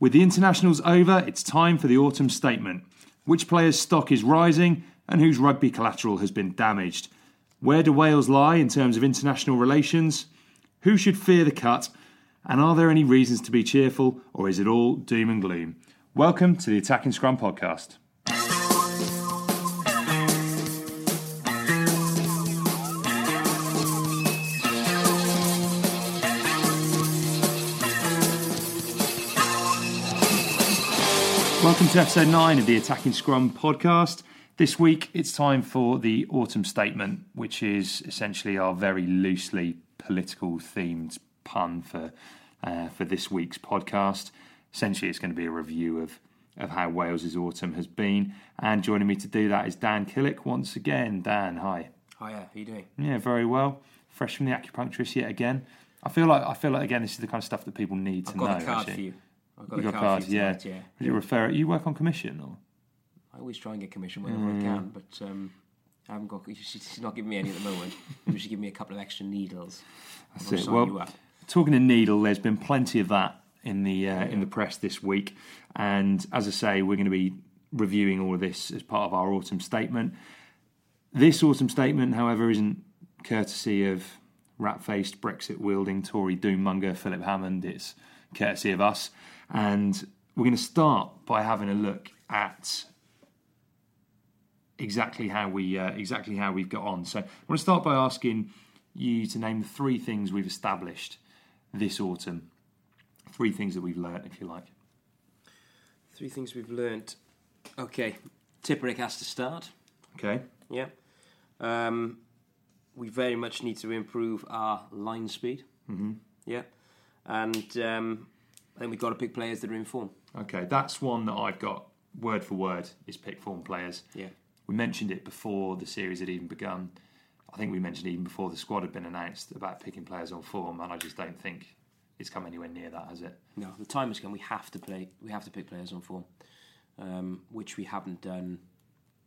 With the internationals over, it's time for the autumn statement. Which player's stock is rising and whose rugby collateral has been damaged? Where do Wales lie in terms of international relations? Who should fear the cut? And are there any reasons to be cheerful or is it all doom and gloom? Welcome to the Attacking Scrum podcast. Welcome to episode 9 of the Attacking Scrum podcast. This week it's time for the autumn statement, which is essentially our very loosely political themed pun for uh, for this week's podcast. Essentially, it's going to be a review of of how Wales's autumn has been. And joining me to do that is Dan Killick once again. Dan, hi. Hiya, how you doing? Yeah, very well. Fresh from the acupuncturist yet again. I feel like I feel like again this is the kind of stuff that people need to I've got know. a card actually. for you. I've got You a got card, cards, for you yeah. tonight, yeah. It refer? You work on commission or? I always try and get commission whenever I can, but um, I haven't got. She's not giving me any at the moment. Maybe she give me a couple of extra needles. That's it. Well, talking of needle, there's been plenty of that in the uh, in the press this week, and as I say, we're going to be reviewing all of this as part of our autumn statement. This autumn statement, however, isn't courtesy of rat-faced Brexit wielding Tory doommonger Philip Hammond. It's courtesy of us, and we're going to start by having a look at exactly how we uh, exactly how we've got on. So I want to start by asking you to name the three things we've established this autumn. Three things that we've learnt, if you like. Three things we've learnt. Okay, Tipuric has to start. Okay. Yeah. Um, we very much need to improve our line speed. Mm-hmm. Yeah. And um, I think we've got to pick players that are in form. Okay, that's one that I've got word for word is pick form players. Yeah. We mentioned it before the series had even begun. I think we mentioned even before the squad had been announced about picking players on form, and I just don't think it's come anywhere near that, has it? No, the time has come. We have to play. We have to pick players on form, um, which we haven't done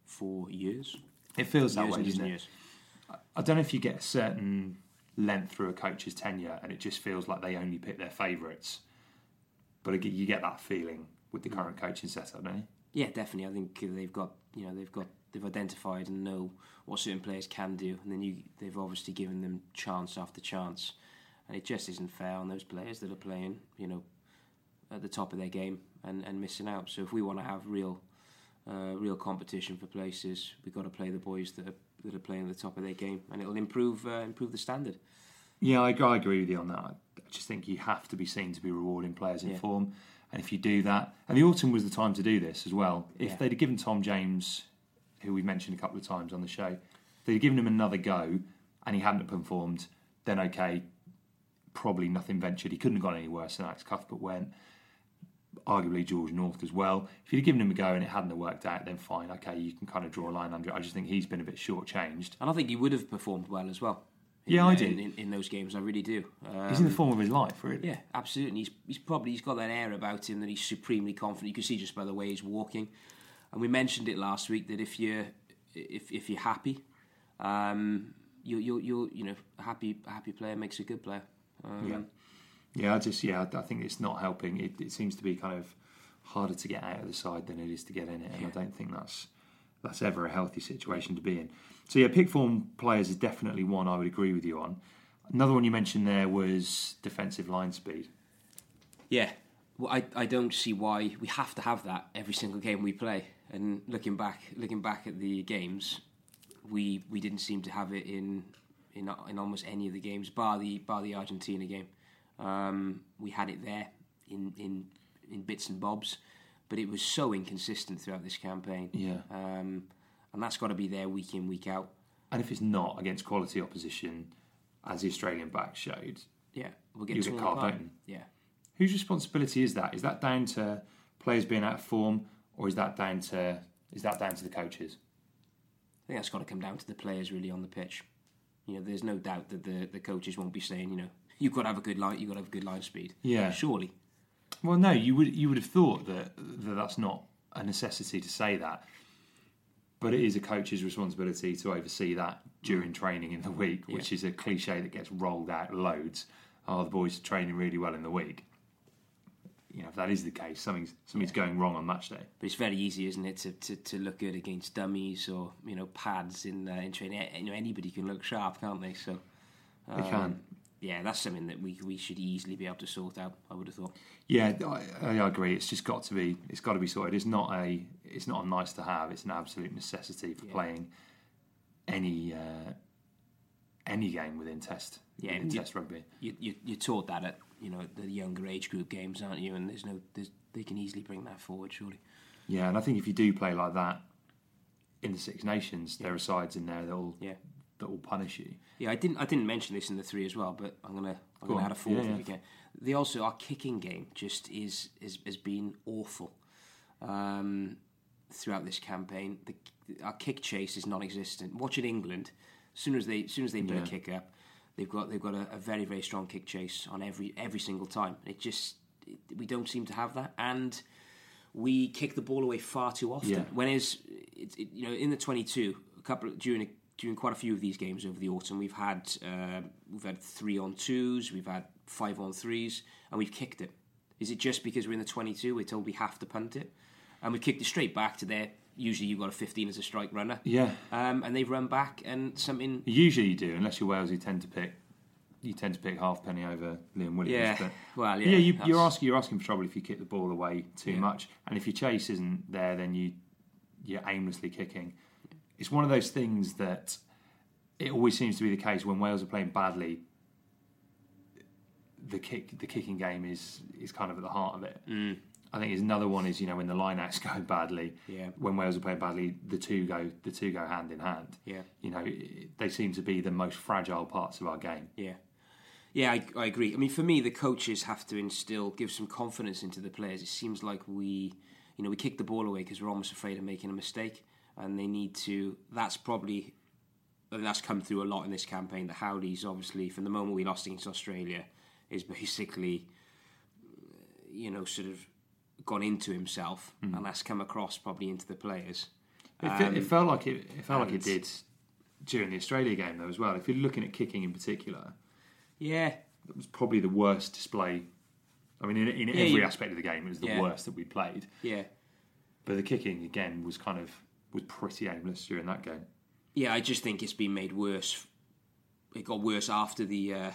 for years. It feels that years way, doesn't it? years. I don't know if you get a certain length through a coach's tenure and it just feels like they only pick their favourites. But you get that feeling with the current coaching setup, don't you? Yeah, definitely. I think they've got you know they've got they've identified and know what certain players can do, and then you they've obviously given them chance after chance, and it just isn't fair on those players that are playing you know at the top of their game and, and missing out. So if we want to have real uh, real competition for places, we've got to play the boys that are that are playing at the top of their game, and it'll improve uh, improve the standard. Yeah, I, I agree with you on that. I just think you have to be seen to be rewarding players in Yeah. form. And if you do that, and the autumn was the time to do this as well. If Yeah. they'd have given Tom James, who we've mentioned a couple of times on the show, they'd have given him another go and he hadn't performed, then okay, probably nothing ventured. He couldn't have gone any worse than Alex Cuthbert went. Arguably George North as well. If you'd have given him a go and it hadn't worked out, then fine, okay, you can kind of draw a line under it. I just think he's been a bit shortchanged. And I think he would have performed well as well. Yeah, I do. In, in, in those games, I really do. Um, He's in the form of his life, really. Yeah, absolutely. He's, he's probably he's got that air about him that he's supremely confident. You can see just by the way he's walking. And we mentioned it last week that if you're if if you're happy, um, you you you you know a happy a happy player makes a good player. Um, Yeah. Yeah, I just yeah, I think it's not helping. It, it seems to be kind of harder to get out of the side than it is to get in it, and I don't think that's that's ever a healthy situation to be in. So yeah, pick form players is definitely one I would agree with you on. Another one you mentioned there was defensive line speed. Yeah. Well, I, I don't see why we have to have that every single game we play. And looking back, looking back at the games, we we didn't seem to have it in in in almost any of the games, bar the bar the Argentina game. Um, we had it there in in in bits and bobs, but it was so inconsistent throughout this campaign. Yeah. Um, and that's got to be there week in week out. And if it's not against quality opposition, as the Australian back showed, Yeah, we'll get You get carved apart. Yeah. whose responsibility is that? Is that down to players being out of form, or is that down to is that down to the coaches? I think that's got to come down to the players really on the pitch. You know, there's no doubt that the, the coaches won't be saying, you know, you've got to have a good line, you've got to have a good line speed. Yeah. surely. Well, no, you would you would have thought that, that that's not a necessity to say that, but it is a coach's responsibility to oversee that during training in the week, which is a cliche that gets rolled out loads. Oh, the boys are training really well in the week. You know, if that is the case, something's something's going wrong on match day. But it's very easy, isn't it, to, to, to look good against dummies or you know pads in uh, in training. You know, anybody can look sharp, can't they? So They can. Yeah, that's something that we we should easily be able to sort out. I would have thought. Yeah, I, I agree. It's just got to be. It's got to be sorted. It's not a. It's not a nice to have. It's an absolute necessity for playing any uh, any game within test. Yeah, within you- test rugby. You, you you're taught that at you know the younger age group games, aren't you? And there's no there's, they can easily bring that forward, surely. Yeah, and I think if you do play like that in the Six Nations, there are sides in there that will Yeah. That will punish you. Yeah, I didn't. I didn't mention this in the three as well, but I'm gonna. I'm Go gonna on. add a fourth Yeah, yeah. can. They also our kicking game just is is has been awful um, throughout this campaign. The, our kick chase is non-existent. Watching England, as soon as they as soon as they put Yeah. a kick up, they've got they've got a, a very very strong kick chase on every every single time. It just it, we don't seem to have that, and we kick the ball away far too often. When is it, it, you know in the twenty two a couple during a, during quite a few of these games over the autumn we've had uh, we've had three on twos, we've had five on threes, and we've kicked it. Is it just because we're in the twenty two we're told we have to punt it, and we kicked it straight back to there. Usually you've got a fifteen as a strike runner. Yeah. Um, and they've run back and something Usually you do, unless you're Wales, you tend to pick. You tend to pick halfpenny over Liam Williams. Yeah, but well, yeah, yeah, you, you're asking you're asking for trouble if you kick the ball away too much, and if your chase isn't there, then you you're aimlessly kicking. It's one of those things that it always seems to be the case when Wales are playing badly. The kick, the kicking game is is kind of at the heart of it. Mm. I think is another one is you know when the lineouts go badly. Yeah. When Wales are playing badly, the two go the two go hand in hand. Yeah. You know they seem to be the most fragile parts of our game. Yeah. Yeah, I, I agree. I mean, for me, the coaches have to instill, give some confidence into the players. It seems like we, you know, we kick the ball away because we're almost afraid of making a mistake, and they need to. That's probably, and that's come through a lot in this campaign. The Howley's, obviously, from the moment we lost against Australia, is basically, you know, sort of gone into himself, and that's come across probably into the players. It, Um, it felt like it. It felt like it did during the Australia game though as well. If you're looking at kicking in particular, Yeah, it was probably the worst display. I mean, in, in Yeah, every you- aspect of the game, it was the Yeah. worst that we played. yeah. But the kicking again was kind of was pretty aimless during that game. Yeah, I just think it's been made worse. It got worse after the. Uh,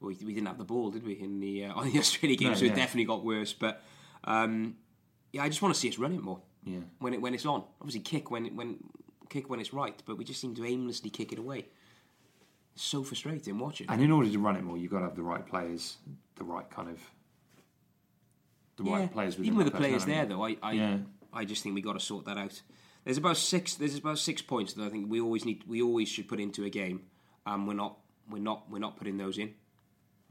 well, we, we didn't have the ball, did we? In the uh, on the Australia game, No, so yeah. it definitely got worse. But um, yeah, I just want to see us run it more. Yeah. When it when it's on, obviously kick when it, when kick when it's right, but we just seem to aimlessly kick it away. It's so frustrating watching. And in order to run it more, you've got to have the right players, the right kind of the yeah, right players. even with the players there, though, I I, Yeah. I just think we got to sort that out. There's about six. There's about six points that I think we always need. We always should put into a game, and we're not. We're not. We're not putting those in.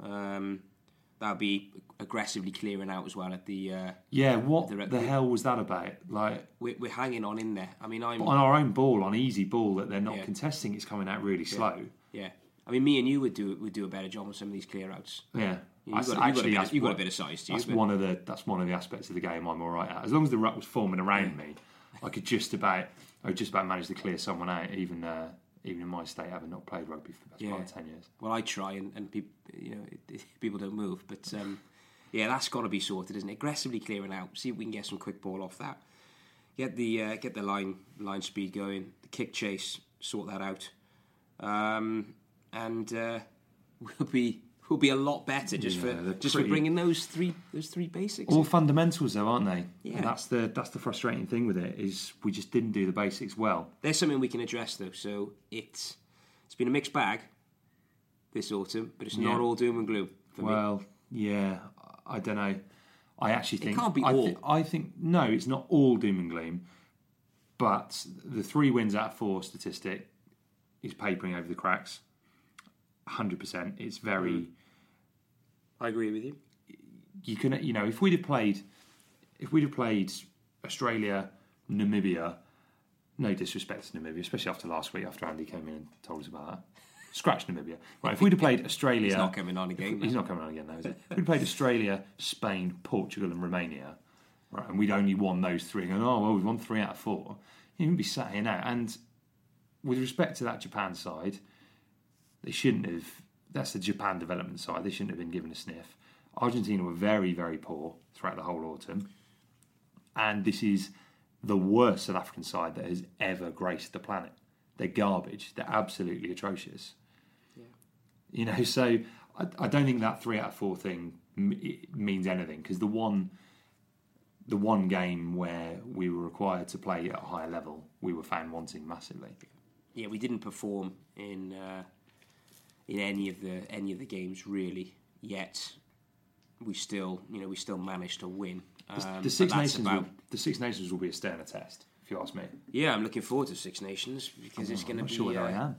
Um, that'll be aggressively clearing out as well at the. Uh, Yeah, what The the, hell was that about? Like we're, we're hanging on in there. I mean, I'm. on our own ball, on easy ball that they're not Yeah. contesting, it's coming out really slow. Yeah, I mean, me and you would do would do a better job on some of these clear outs. Yeah, You've That's- got- you've got a actually, bit- that's you've got a bit of size to you, That's one of the that's one of the aspects of the game I'm all right at. As long as the ruck was forming around me, I could just about I just about manage to clear someone out, even uh, even in my state, having not played rugby for the best part of ten years. Well, I try, and, and peop, you know, it, it, people don't move. But um, yeah, that's got to be sorted, isn't it? Aggressively clearing out. See if we can get some quick ball off that. Get the uh, get the line line speed going. The kick chase, sort that out, um, and uh, we'll be we'll be a lot better just Yeah, for just pretty- for bringing those three those three basics. All fundamentals, though, aren't they? Yeah. And that's the that's the frustrating thing with it is we just didn't do the basics well. There's something we can address though. So it's it's been a mixed bag this autumn, but it's Yeah. not all doom and gloom for me. Well, yeah, I don't know. I actually think it can't be I, all. I think no, it's not all doom and gloom, but the three wins out of four statistic is papering over the cracks. Hundred percent. It's very. Mm. I agree with you. You can, you know, if we'd have played, if we'd have played Australia, Namibia. No disrespect to Namibia, especially after last week, after Andy came in and told us about that. Scratch Namibia. Right, if we'd have played Australia. He's not coming on again. He's not coming on again now, is it? If we'd played Australia, Spain, Portugal, and Romania, right, and we'd only won those three, and oh, well, we've won three out of four, you wouldn't be sat here now. And with respect to that Japan side, they shouldn't have. That's the Japan development side. They shouldn't have been given a sniff. Argentina were very, very poor throughout the whole autumn. And this is the worst South African side that has ever graced the planet. They're garbage. They're absolutely atrocious. You know, so I, I don't think that three out of four thing m- means anything because the one, the one game where we were required to play at a higher level, we were found wanting massively. yeah, we didn't perform in uh, in any of the any of the games really. Yet we still, you know, we still managed to win. Um, the Six Nations, about- will, the Six Nations will be a sterner test, if you ask me. yeah, I'm looking forward to Six Nations because it's going to be. sure whether I uh, am.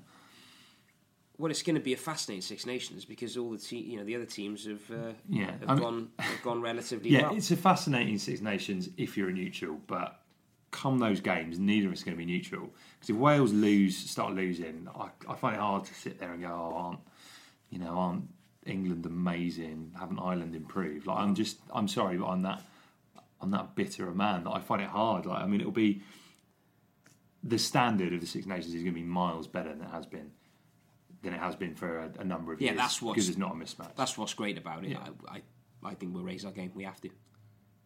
well, it's going to be a fascinating Six Nations because all the te- you know the other teams have uh, Yeah, have I mean- gone have gone relatively Yeah, well. it's a fascinating Six Nations if you're a neutral, but come those games, neither of us are going to be neutral. Because if Wales lose, start losing, I, I find it hard to sit there and go, oh, aren't you know, aren't England amazing? Haven't Ireland improved? Like, I'm just, I'm sorry, but I'm that, I'm that bitter a man that I find it hard. Like, I mean, it'll be the standard of the Six Nations is going to be miles better than it has been. Than it has been for a, a number of Yeah, years. that's what's- because it's not a mismatch. That's what's great about it. Yeah. I, I I think we'll raise our game. We have to.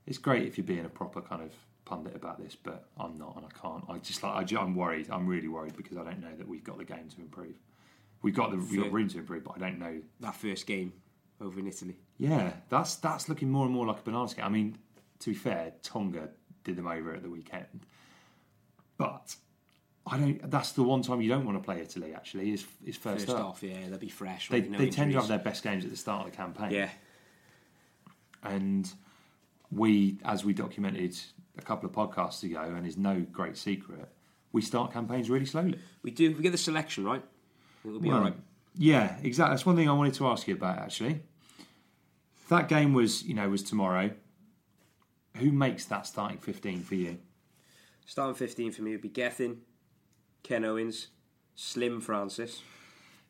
It's great if you're being a proper kind of pundit about this, but I'm not, and I can't. I just like I, I'm worried. I'm really worried because I don't know that we've got the game to improve. We've got the we've got room to improve, but I don't know. That first game over in Italy. Yeah, that's that's looking more and more like a banana skin. I mean, to be fair, Tonga did them over at the weekend, but I don't. That's the one time you don't want to play Italy. Actually, is is first, First off, yeah, they'll be fresh. They, no they tend to have their best games at the start of the campaign. yeah. and we, as we documented a couple of podcasts ago, and is no great secret, we start campaigns really slowly. We do. If we get the selection right, it'll be all right. Yeah, exactly. That's one thing I wanted to ask you about actually. If that game was, you know, was tomorrow. Who makes that starting fifteen for you? Starting 15 for me would be Gethin, Ken Owens, Slim Francis.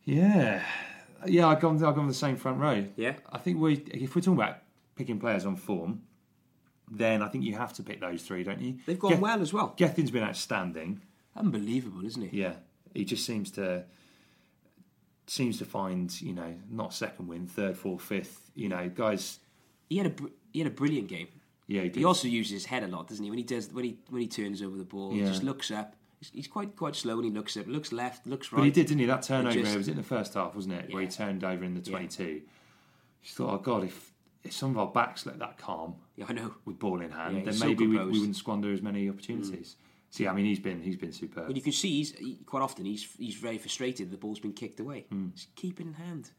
Yeah, yeah. I've gone. I've gone the same front row. Yeah. I think we, if we're talking about picking players on form, then I think you have to pick those three, don't you? They've gone Geth- well as well. Gethin's been outstanding. Unbelievable, isn't he? Yeah, he just seems to seems to find you know not second win, third, fourth, fifth. You know, guys. He had a br- he had a brilliant game. Yeah, he, did. He also uses his head a lot, doesn't he? When he does when he when he turns over the ball, he just looks up. He's, he's quite quite slow when he looks up, looks left, looks right. but he did, didn't he? That turnover just- it was in the first half, wasn't it? Where he turned over in the twenty-two. You thought, oh god, if, if some of our backs let that calm Yeah, I know. with ball in hand, Yeah, then maybe we, we wouldn't squander as many opportunities. See, I mean, he's been he's been superb. But you can see he's he, quite often he's he's very frustrated. The ball's been kicked away. Hmm. Just keep it in hand.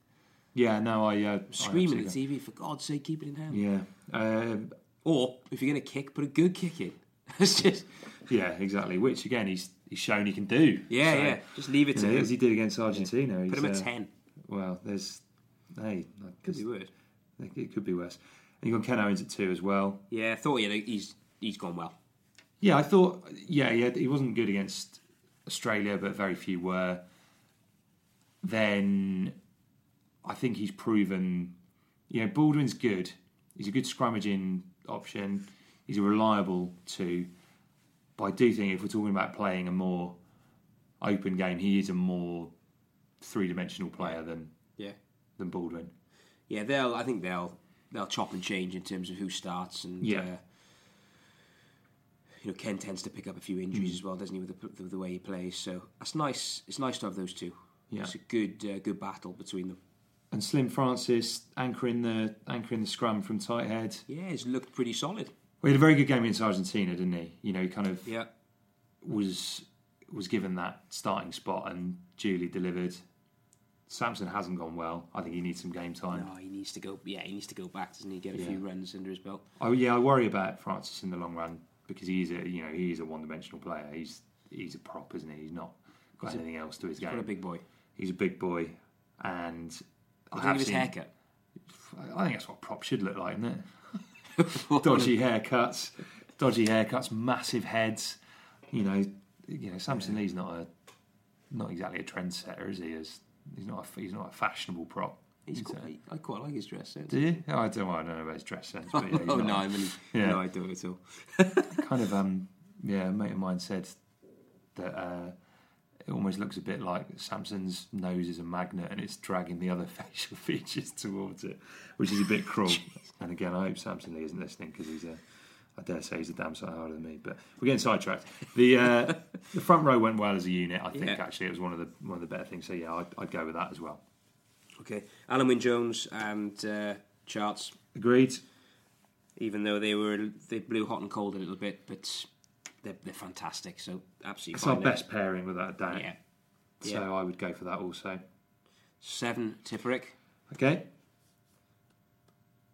Yeah, no, I uh, I Screaming at the TV for God's sake, keep it in hand. Yeah, um, Or if you're going to kick, put a good kick in. it's just yeah, exactly. Which again, he's he's shown he can do. yeah, So, yeah. Just leave it to know, him. as he did against Argentina. Put he's, him at uh, ten. Well, there's hey, Could be worse. It could be worse. And you got Ken Owens at two as well. Yeah, I thought yeah, he's he's gone well. Yeah, I thought. Yeah, he, had, he wasn't good against Australia, but very few were. then I think he's proven. You know, Baldwin's good. He's a good scrummaging option. He's a reliable two. But I do think if we're talking about playing a more open game, he is a more three-dimensional player than Yeah. than Baldwin. Yeah, they'll. I think they'll they'll chop and change in terms of who starts and. Yeah. Uh, you know, Ken tends to pick up a few Mm. injuries as well, doesn't he, with the, the, the way he plays? So that's nice. It's nice to have those two. Yeah. It's a good uh, good battle between them. And Slim Francis anchoring the anchoring the scrum from tight head. Yeah, he's looked pretty solid. Well, he had a very good game against Argentina, didn't he? You know, he kind of Yeah. was was given that starting spot and duly delivered. Samson hasn't gone well. I think he needs some game time. No, he needs to go. Yeah, he needs to go back, doesn't he? Get a Yeah. few runs under his belt. Oh yeah, I worry about Francis in the long run because he's a you know he is a one dimensional player. He's he's a prop, isn't he? He's not got anything else to his game. What a big boy. He's a big boy, and I Think have his seen. haircut. I think that's what prop should look like, isn't it? dodgy haircuts, dodgy haircuts, massive heads. You know, you know, Samson Lee's not a not exactly a trendsetter, is he? As he's not a, he's not a fashionable prop. He's quite, it? I quite like his dress sense. Do you? Oh, I don't. Well, I don't know about his dress sense. But yeah, oh no, I mean, Yeah. no, I don't at all. kind of um yeah a mate of mine said that uh it almost looks a bit like Samson's nose is a magnet and it's dragging the other facial features towards it, which is a bit cruel. and again, I hope Samson Lee isn't listening because he's a, I dare say he's a damn sight harder than me. But we're getting sidetracked. The uh, the front row went well as a unit. I think Yeah. actually it was one of the one of the better things. So yeah, I'd, I'd go with that as well. Okay, Alun Wyn Jones and uh, Charts. Agreed. Even though they were they blew hot and cold a little bit, but they're, they're fantastic. So absolutely It's our there. best pairing without a doubt. Yeah. So Yeah. I would go for that also. Seven Tipuric. Okay.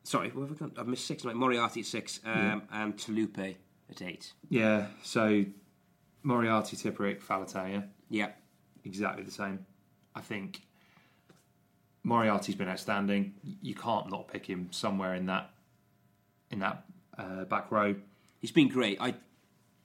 Sorry, what have I done? I've missed six. Like Moriarty at six, um, and Taulupe at eight. Yeah. So Moriarty, Tipuric, Faletau, yeah? Yeah, exactly the same. I think Moriarty's been outstanding. You can't not pick him somewhere in that in that uh, back row. he's been great. I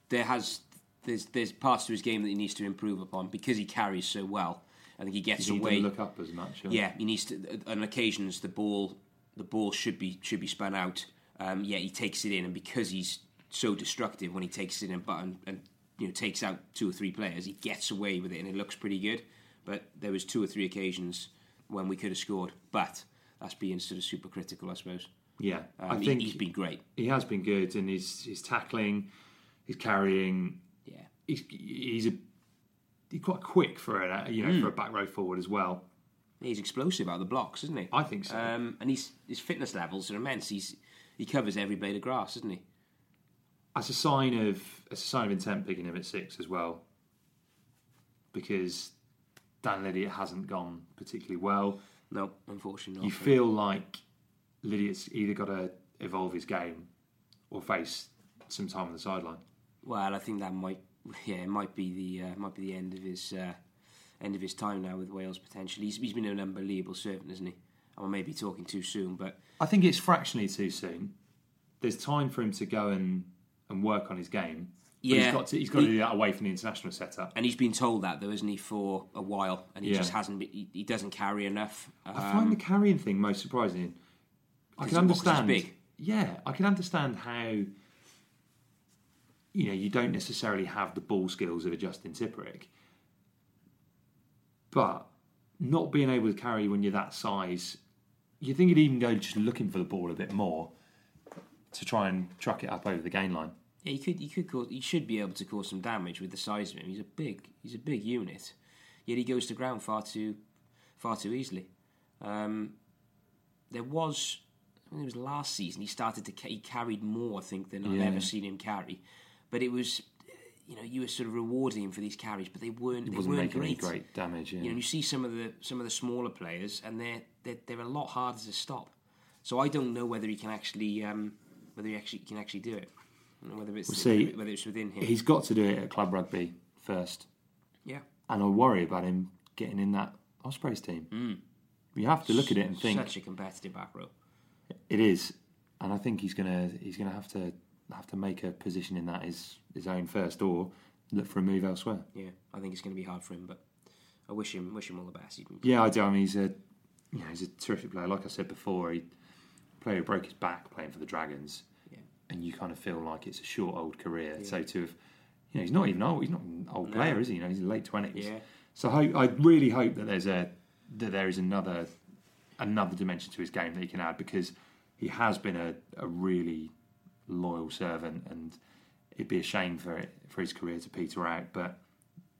there has there's there's parts to his game that he needs to improve upon because he carries so well. I think he gets He away. look up as much. Yeah, he needs to. On occasions, the ball the ball should be should be spun out. Um, yeah, he takes it in, and because he's so destructive when he takes it in and, and, and you know takes out two or three players, he gets away with it, and it looks pretty good. But there was two or three occasions when we could have scored, but that's being sort of super critical, I suppose. yeah. Um, I think he's been great. he has been good, and he's he's tackling, he's carrying. Yeah, He's he's a he's quite quick for a you know Hmm. for a back row forward as well. He's explosive out of the blocks, isn't he? I think so. Um, and he's, his fitness levels are immense. He's he covers every blade of grass, isn't he? As a sign of as a sign of intent, picking him at six as well, because Dan Lydiate hasn't gone particularly well. No, unfortunately not. you feel like Lydiate's either got to evolve his game or face some time on the sideline. Well, I think that might, yeah, it might be the uh, might be the end of his uh, end of his time now with Wales potentially. He's, he's been an unbelievable servant, isn't he? I may be talking too soon, but I think it's fractionally too soon. There's time for him to go and, and work on his game. But Yeah. he's got to he's got to do that away from the international setup. and he's been told that though, isn't he, for a while, and he Yeah. just hasn't. Been, he, he doesn't carry enough. Um, I find the carrying thing most surprising. I can it- because he's understand. big. Yeah, I can understand how. You know, you don't necessarily have the ball skills of a Justin Tipuric, but not being able to carry when you're that size, you think he'd even go just looking for the ball a bit more to try and truck it up over the gain line. Yeah, he could. He could cause. He should be able to cause some damage with the size of him. He's a big. He's a big unit. Yet he goes to ground far too, far too easily. Um, there was. I think it was last season. He started to. He carried more, I think, than I've Yeah. ever seen him carry. But it was, you know, you were sort of rewarding him for these carries, but they weren't. It wasn't weren't making great. any great damage. Yeah. You know, you see some of the some of the smaller players, and they're they're, they're a lot harder to stop. So I don't know whether he can actually um, whether he actually can actually do it. Whether it's We'll see. whether it's within him. He's got to do it at club rugby first. yeah, and I worry about him getting in that Ospreys team. You have to look at it and think such a competitive back row. it is, and I think he's gonna he's gonna have to to make a position in that is his own first, or look for a move elsewhere. Yeah, I think it's going to be hard for him, but I wish him wish him all the best. Yeah, I do. I mean, he's a you know, he's a terrific player. Like I said before, he player who broke his back playing for the Dragons, Yeah. and you kind of feel like it's a short old career. So to have, you know, he's not even old. He's not an old No. player, is he? You know, he's in late twenties. Yeah. So I, I really hope that there's a that there is another another dimension to his game that he can add because he has been a, a really loyal servant, and it'd be a shame for it for his career to peter out. But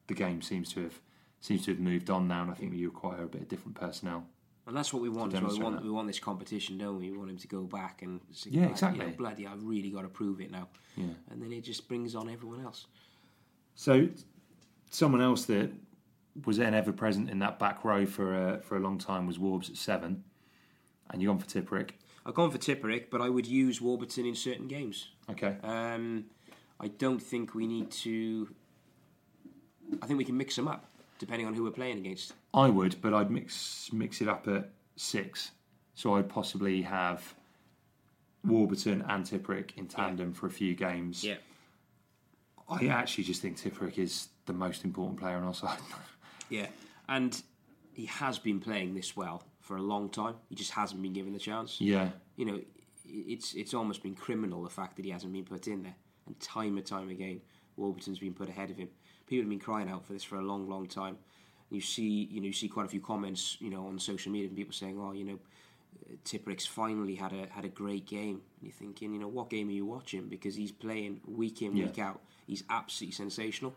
the game seems to have seems to have moved on now, and I think we require a bit of different personnel. And that's what we want. well. We want that. we want this competition, don't we? We want him to go back and say, Yeah, exactly. You know, bloody, I've really got to prove it now. Yeah. And then it just brings on everyone else. So, someone else that was then ever present in that back row for a, for a long time was Warbs at seven, and you're gone for Tipuric. I've gone for Tipuric, but I would use Warburton in certain games. Okay. Um, I don't think we need to. I think we can mix them up depending on who we're playing against. I would, but I'd mix mix it up at six. So I'd possibly have Warburton and Tipuric in tandem for a few games. Yeah. I actually just think Tipuric is the most important player on our side. Yeah, and he has been playing this well for a long time. He just hasn't been given the chance. yeah. You know, it's it's almost been criminal the fact that he hasn't been put in there, and time and time again, Warburton's been put ahead of him. People have been crying out for this for a long, long time. You see, you know, you see quite a few comments, you know, on social media from people saying, "Oh, you know, Tipuric's finally had a had a great game." And you're thinking, you know, what game are you watching? Because he's playing week in, Yeah. week out. He's absolutely sensational.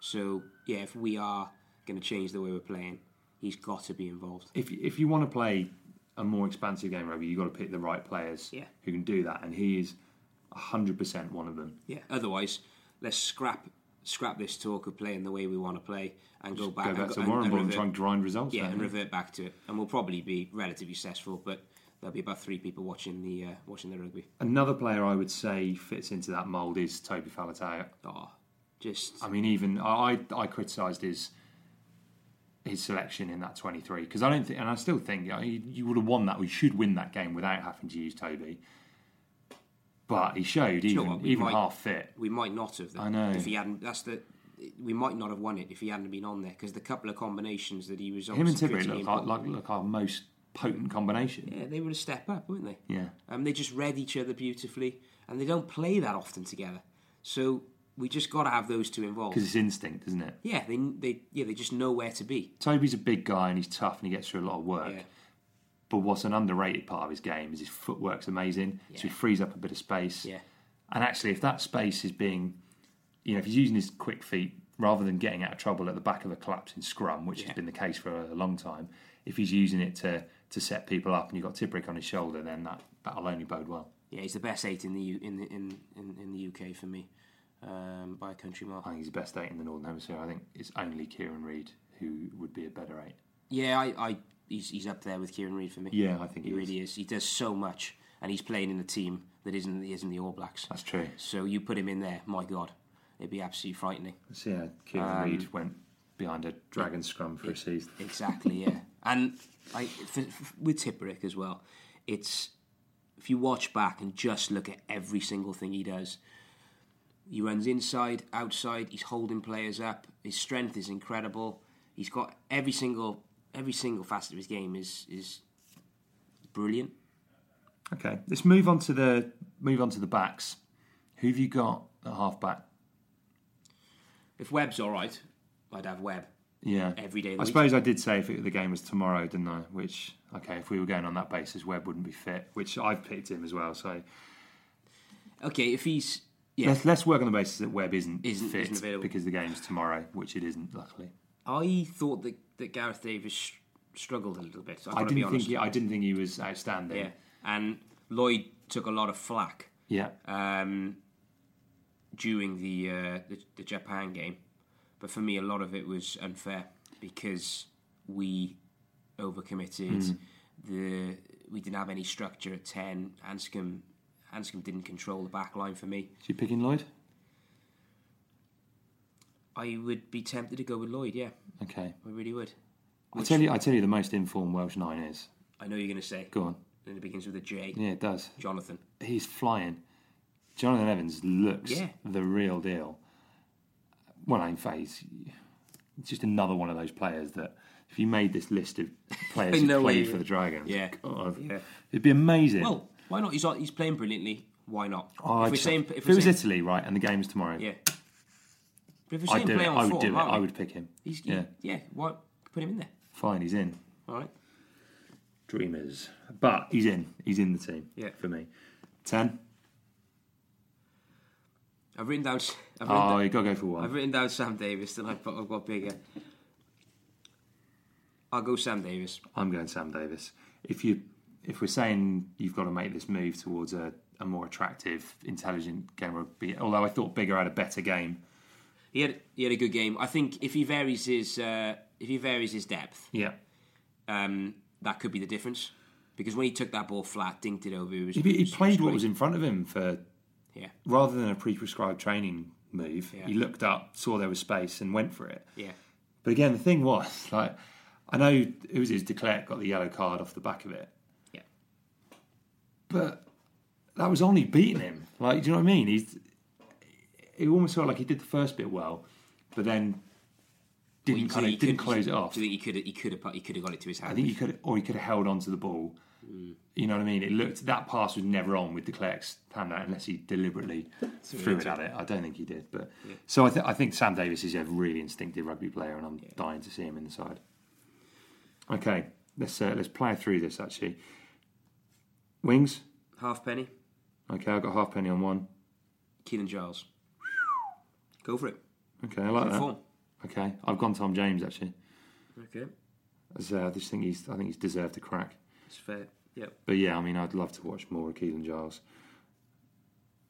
So yeah, if we are going to change the way we're playing, he's got to be involved. If if you want to play a more expansive game, rugby, you've got to pick the right players Yeah. who can do that, and he is hundred percent one of them. Yeah. Otherwise, let's scrap scrap this talk of playing the way we want to play and go back. Go back and, to and- Warrenball and, try and grind results. Yeah, and you? revert back to it, and we'll probably be relatively successful. But there'll be about three people watching the uh, watching the rugby. Another player I would say fits into that mould is Toby Faletau. Oh, just I mean, even I I criticised his his selection in that twenty three because I don't think, and I still think you, know, you, you would have won that. We should win that game without having to use Toby. But he showed you know even even might- half fit. we might not have. Though, I know. if he hadn't. That's the. We might not have won it if he hadn't been on there because the couple of combinations that he was Him and Tipuric look like look our most potent combination. Yeah, they were a step up, weren't they? Yeah. Um, they just read each other beautifully, and they don't play that often together. So we just got to have those two involved. Because it's instinct, isn't it? Yeah, they they yeah they just know where to be. Toby's a big guy and he's tough and he gets through a lot of work. Yeah. But what's an underrated part of his game is his footwork's amazing. So he frees up a bit of space. Yeah. And actually, if that space is being, you know, if he's using his quick feet rather than getting out of trouble at the back of a collapsing scrum, which Yeah. has been the case for a long time, if he's using it to to set people up and you've got Tipuric on his shoulder, then that that'll only bode well. Yeah, he's the best eight in the U, in, the, in in in the UK for me, um, by a country mile. I think he's the best eight in the Northern Hemisphere. I think it's only Kieran Read who would be a better eight. Yeah, I, I he's he's up there with Kieran Read for me. Yeah, I think he, he really is. He does so much, and he's playing in a team that isn't isn't the All Blacks. That's true. So you put him in there, my God, it'd be absolutely frightening. So yeah, Kieran Um, Reid went behind a dragon scrum for a season. Exactly, yeah. and I, for, for, with Tipuric as well, it's if you watch back and just look at every single thing he does. He runs inside, outside. He's holding players up. His strength is incredible. He's got every single every single facet of his game is is brilliant. Okay, let's move on to the move on to the backs. Who have you got at half back? If Webb's all right, I'd have Webb. Yeah, Every day of the I week. suppose I did say if it, the game was tomorrow, didn't I? Which okay, if we were going on that basis, Webb wouldn't be fit. Which I've picked him as well. So Okay, if he's yeah, let's let's work on the basis that Webb isn't, Isn't- fit isn't available. because the game's tomorrow, which it isn't. Luckily, I thought that, that Gareth Davies sh- struggled a little bit. I got to be didn't honest. think he, I didn't think he was outstanding. Yeah, and Lloyd took a lot of flack yeah. um, during the, uh, the the Japan game, but for me, a lot of it was unfair because we overcommitted. The we didn't have any structure at ten. Anscombe Anscombe didn't control the back line for me. Is you picking Lloyd? I would be tempted to go with Lloyd. Yeah, Okay. I really would. I tell you, I tell you, the most informed Welsh nine is. I know you're going to say. Go on. And it begins with a J. Yeah, it does. Jonathan. He's flying. Jonathan Evans looks Yeah. the real deal. Well, in phase, It's just another one of those players that if you made this list of players I who know played for the Dragons, Yeah. God, Yeah. it'd be amazing. Well, why not? He's he's playing brilliantly. Why not? Oh, if we're saying, if, if it was saying, Italy, right, and the game's tomorrow, yeah. But if we're I'd do play it. on I would form, do it. I would pick him. He's, yeah, yeah. yeah. Why put him in there? fine, he's in. All right. Dreamers, but he's in. He's in the team. Yeah. for me. Ten. I've written down. I've written, Oh, down, you got to go for one. I've written down Sam Davies, and I've, I've got Biggar. I'll go Sam Davies. I'm going Sam Davies. If you if we're saying you've got to make this move towards a, a more attractive, intelligent game rugby, although I thought Biggar had a better game. He had he had a good game. I think if he varies his uh, if he varies his depth, Yeah. um, that could be the difference. Because when he took that ball flat, dinked it over, it was, He, he was- played it what was in front of him for Yeah, rather than a pre-prescribed training move. Yeah. He looked up, saw there was space, and went for it. yeah. But again, the thing was like, I know it was his de Klerk got the yellow card off the back of it. But that was only beating him. Like, do you know what I mean? He's it almost felt like he did the first bit well, but then didn't Well, kind of didn't could- close it off. Do you think he could he could have he could have got it to his hand? I think he could, or he could have held on to the ball. You know what I mean? It looked that pass was never on with de Klerk's hand out unless he deliberately threw it at it. I don't think he did, but so I, th- I think Sam Davies is a really instinctive rugby player, and I'm dying to see him in the side. Okay, let's uh, let's play through this actually. Wings. Halfpenny. Okay, I've got Halfpenny on one. Keelan Giles. Go for it. Okay, I like Good that. form. Okay, I've gone Tom James actually. Okay, As, uh, I just think he's I think he's deserved a crack. it's fair. Yep. But yeah, I mean, I'd love to watch more of Keelan Giles.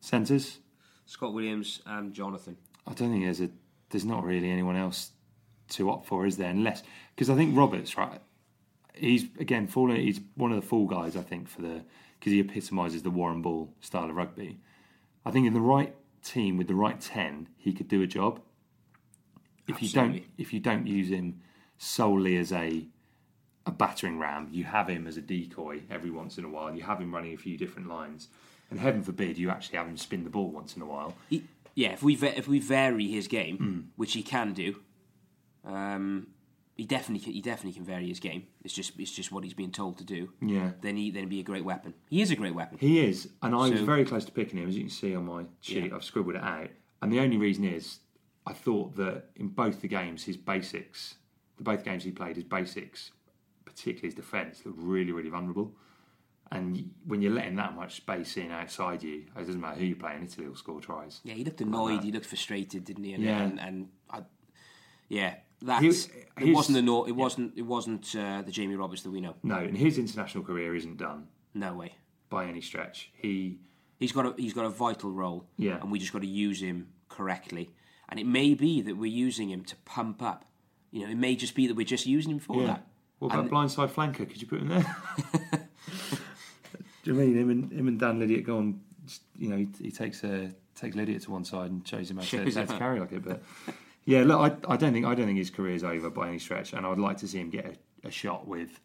Centres. Scott Williams and Jonathan. I don't think there's a there's not really anyone else to opt for, is there? Unless because I think Roberts, right? He's again falling. He's one of the fall guys, I think, for the because he epitomises the Warrenball style of rugby. I think in the right team with the right ten, he could do a job. If you don't, if you don't use him solely as a a battering ram, you have him as a decoy every once in a while. You have him running a few different lines, and heaven forbid you actually have him spin the ball once in a while. He, yeah, if we if we vary his game, Hmm. which he can do, um, he definitely can, he definitely can vary his game. It's just it's just what he's being told to do. Yeah. Then he then he'd be a great weapon. He is a great weapon. He is, and I was very close to picking him, as you can see on my sheet. Yeah. I've scribbled it out, and the only reason is I thought that in both the games, his basics, the both games he played, his basics, particularly his defence, looked really, really vulnerable. And when you're letting that much space in outside you, it doesn't matter who you play in Italy will score tries. Yeah, he looked annoyed. He looked frustrated, didn't he? And, Yeah. and, and I, yeah, that's He- it wasn't the no, it wasn't it wasn't uh, the Jamie Roberts that we know. No, and his international career isn't done No way. by any stretch. He, He's got a he's got a vital role. Yeah. and we just got to use him correctly. And it may be that we're using him to pump up. You know, it may just be that we're just using him for yeah. that. What about And- blindside flanker? Could you put him there? Do you mean him and him and Dan Lydiate go on? You know, he, he takes uh, takes Lydiate to one side and shows him how to, Shows how him to how. carry like it. But yeah, look, I, I don't think I don't think his career is over by any stretch, and I would like to see him get a, a shot with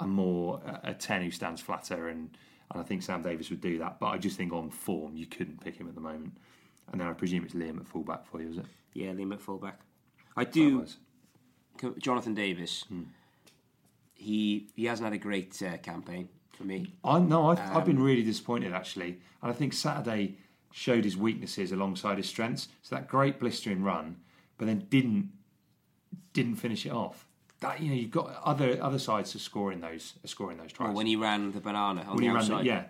a more a, a ten who stands flatter, and and I think Sam Davies would do that. But I just think on form, you couldn't pick him at the moment. And then I presume it's Liam at fullback for you, is it? Yeah, Liam at fullback. I do. Jonathan Davies. Hmm. He he hasn't had a great uh, campaign for me. I no, I've, I've been really disappointed actually, and I think Saturday showed his weaknesses alongside his strengths. So that great blistering run, but then didn't didn't finish it off. That you know, you've got other other sides to scoring those scoring those tries. Well, when he ran the banana on When the he ran outside. the, yeah,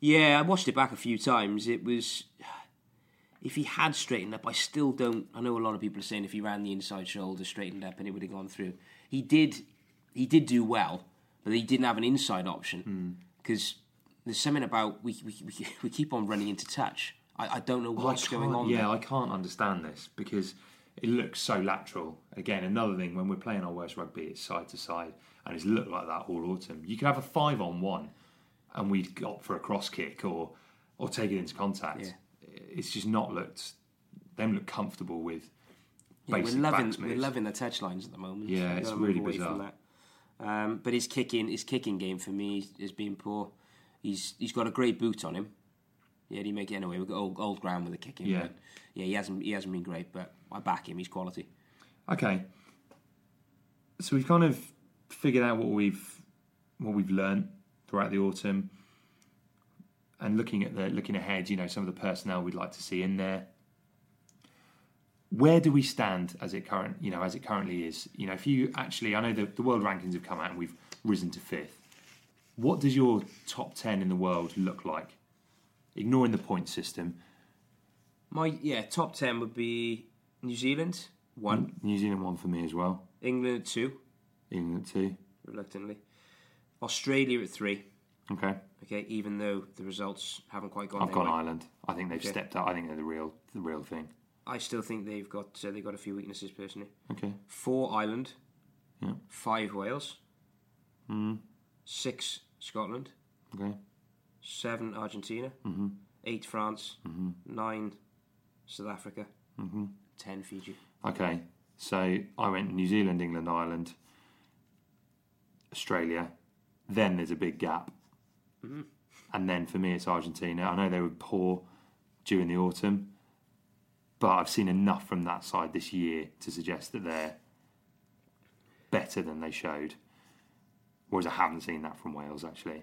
Yeah, I watched it back a few times. It was. If he had straightened up, I still don't. I know a lot of people are saying if he ran the inside shoulder straightened up and it would have gone through. He did. He did do well, but he didn't have an inside option hmm. because there's something about we, we we we keep on running into touch. I, I don't know Well, what's going on. Yeah, there. I can't understand this because it looks so lateral. Again, another thing when we're playing our worst rugby, it's side to side, and it's looked like that all autumn. You could have a five on one, and we'd opt for a cross kick or or take it into contact. Yeah. It's just not looked. Them look comfortable with. Yeah, we're loving we're loving the touch lines at the moment. Yeah, it's really bizarre. that. Um, but his kicking his kicking game for me has been poor. He's he's got a great boot on him. Yeah, he make it anyway. We've got old, old ground with the kicking. Yeah. but yeah, he hasn't he hasn't been great, but I back him. He's quality. Okay. So we've kind of figured out what we've what we've learned throughout the autumn, and looking at the looking ahead, you know, some of the personnel we'd like to see in there. Where do we stand as it current, you know, as it currently is? You know, if you actually, I know the, the world rankings have come out and we've risen to fifth. What does your top ten in the world look like? Ignoring the point system, My yeah, top ten would be New Zealand one, New Zealand one for me as well. England at two, England two. reluctantly, Australia at three. Okay. Okay, even though the results haven't quite gone. I've their gone way. Ireland. I think they've Okay. stepped up. I think they're the real the real thing. I still think they've got uh, they've got a few weaknesses personally. Okay. Four Ireland, Yeah. five Wales, Mm. six Scotland, Okay. Seven Argentina, Mm-hmm. eight France, Mhm. nine South Africa, Mm-hmm. ten Fiji. Okay. So I went New Zealand, England, Ireland, Australia. Then there's a big gap. Mhm. And then for me, it's Argentina. I know they were poor during the autumn, but I've seen enough from that side this year to suggest that they're better than they showed. Whereas I haven't seen that from Wales, actually.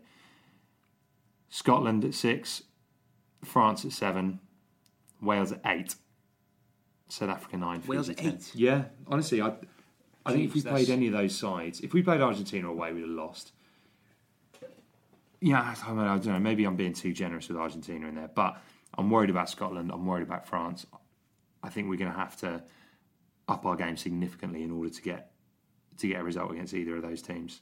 Scotland at six, France at seven, Wales at eight, South Africa nine. Wales Fiji at 10. eight? Yeah, honestly, I, I think if we Jeez, played any of those sides, if we played Argentina away, we'd have lost. Yeah, I, mean, I don't know. Maybe I'm being too generous with Argentina in there, but I'm worried about Scotland. I'm worried about France. I think we're going to have to up our game significantly in order to get to get a result against either of those teams.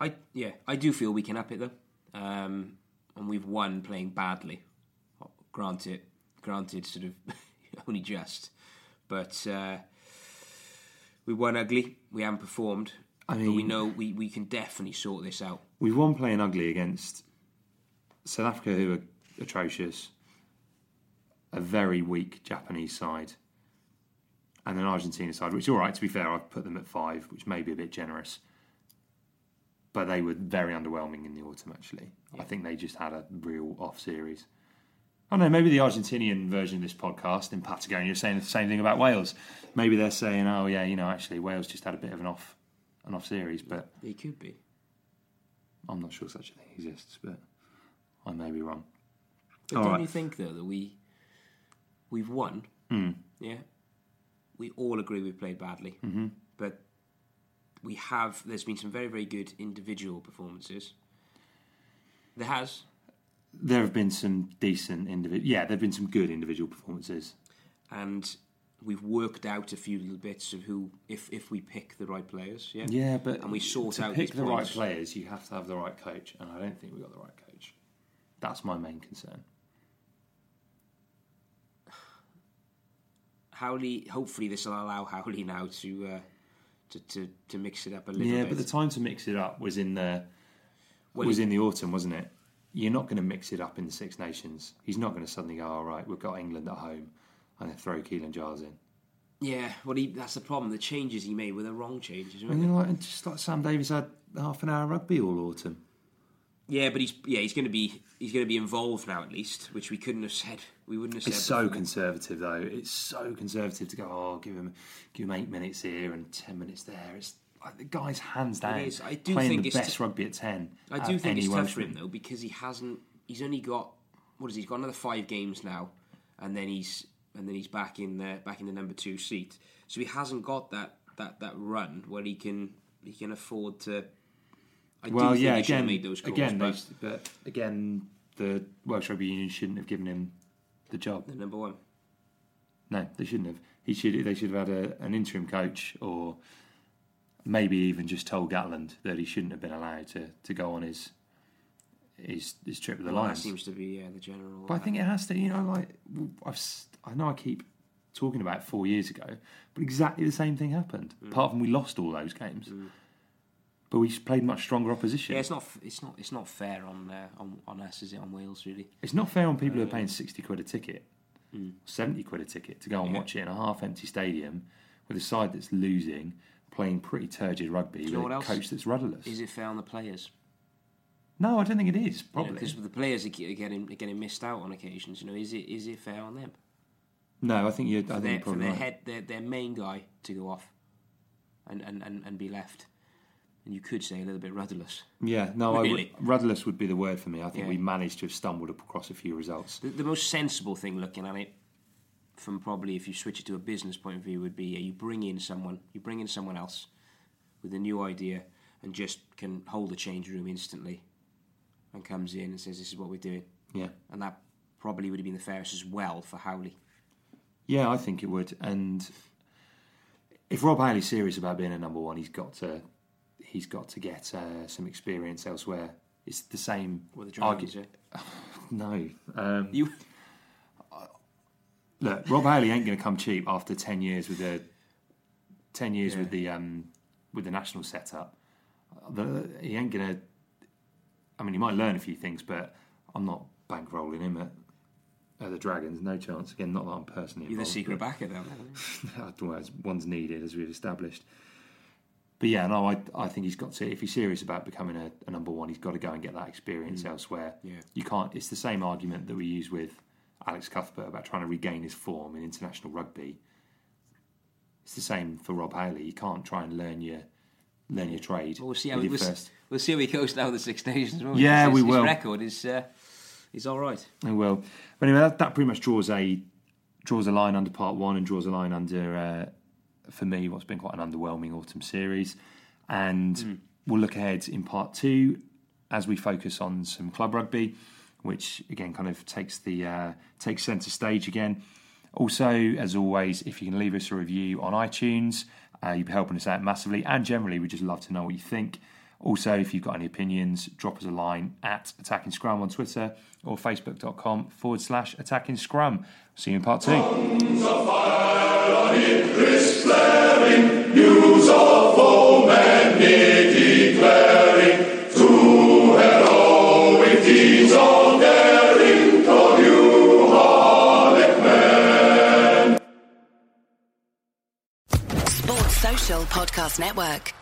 I yeah, I do feel we can up it though, um, and we've won playing badly. Granted, granted, sort of only just, but uh, we won ugly. We haven't performed. I but we know we, we can definitely sort this out. We've won playing ugly against South Africa, who are atrocious, a very weak Japanese side, and an Argentina side, which, all right, to be fair, I've put them at five, which may be a bit generous. But they were very underwhelming in the autumn, actually. I think they just had a real off series. I don't know, maybe the Argentinian version of this podcast in Patagonia is saying the same thing about Wales. Maybe they're saying, oh, yeah, you know, actually, Wales just had a bit of an off, an off series, but They could be. I'm not sure such a thing exists, but I may be wrong. But All don't right. you think though that we we've won? Mm. Yeah, we all agree we've played badly, Mhm. but we have. There's been some very very good individual performances. There has, There have been some decent individual. Yeah, there have been some good individual performances. and we've worked out a few little bits of who, if if we pick the right players, yeah, Yeah, but and we sort to out pick the points. right players, you have to have the right coach, and I don't think we got the right coach. That's my main concern. Howley, hopefully this will allow Howley now to uh, to, to to mix it up a little bit. Yeah, bit. but the time to mix it up was in the Well, was in the autumn, wasn't it? You're not going to mix it up in the Six Nations. He's not going to suddenly go, all right, we've got England at home, and then throw Keelan Giles in. yeah, well, he, that's the problem. The changes he made were the wrong changes. And you know, like, just like Sam Davies had half an hour rugby all autumn. Yeah, but he's yeah he's going to be he's going to be involved now at least, which we couldn't have said. We wouldn't have said. It's so before. conservative, though. It's so conservative to go. Oh, give him, give him eight minutes here and ten minutes there. It's like the guy's hands down. is. I do playing think the it's best t- rugby at ten. I do think it's tough for him though because he hasn't. He's only got what is he? He's got another five games now, and then he's and then he's back in the back in the number two seat. So he hasn't got that that that run where he can he can afford to. I Well, yeah, again, made those calls, again, but those, but again, the Welsh Rugby Union shouldn't have given him the job. the number one. No, they shouldn't have. He should. They should have had a, an interim coach, or maybe even just told Gatland that he shouldn't have been allowed to, to go on his his his trip with the Well, that Lions. seems to be yeah the general. But I think it has to, you know, like I've, I know I keep talking about four years ago, but exactly the same thing happened. Mm. Apart from we lost all those games, but we played much stronger opposition. yeah, it's not it's not it's not fair on uh, on on us, is it? On Wales, really. It's not fair on people who are paying sixty quid a ticket, Mm. seventy quid a ticket to go and Yeah. watch it in a half-empty stadium with a side that's losing, playing pretty turgid rugby you know with a else? coach that's rudderless. Is it fair on the players? No, I don't think it is. Probably because the players are ge- are getting are getting missed out on occasions. You know, is it is it fair on them? no. I think you. I think their, you're for probably their right. head, their, their main guy to go off. and, and, and, and be left. And you could say a little bit rudderless. Yeah, no, Really? I would, rudderless would be the word for me. I think Yeah. we managed to have stumbled across a few results. The, the most sensible thing looking at it, from probably if you switch it to a business point of view, would be yeah, you bring in someone, you bring in someone else with a new idea and just can hold the change room instantly and comes in and says, This is what we're doing. Yeah, And that probably would have been the fairest as well for Howley. yeah, I think it would. And if Rob Howley's serious about being a number one, he's got to he's got to get uh, some experience elsewhere. It's the same. With the Dragons, argu- yeah. No, um, You, look, Rob Howley ain't going to come cheap after ten years with the ten years Yeah. with the um, with the national setup. The, he ain't going to. I mean, he might learn a few things, but I'm not bankrolling him at, at the Dragons. No chance. Again, not that I'm personally. you're the secret but- backer, though. well, it's- one's needed, as we've established. But yeah, no, I, I think he's got to. If he's serious about becoming a, a number one, he's got to go and get that experience elsewhere. Yeah. You can't. It's the same argument that we use with Alex Cuthbert about trying to regain his form in international rugby. It's the same for Rob Howley. You can't try and learn your learn your trade. Well, we'll see how your first. We'll see how he goes now. The Six Nations. Yeah, His- we his will. record is uh, is all right. I will. But anyway, that, that pretty much draws a draws a line under part one and draws a line under uh, for me what's been quite an underwhelming autumn series. And we'll look ahead in part two as we focus on some club rugby, which again kind of takes the uh, takes centre stage again. Also, as always, if you can leave us a review on iTunes, uh, you'd be helping us out massively. And generally, we just love to know what you think. Also, if you've got any opinions, drop us a line at Attacking Scrum on Twitter or facebook.com forward slash Attacking Scrum. See you in part two. Sports Social Podcast Network.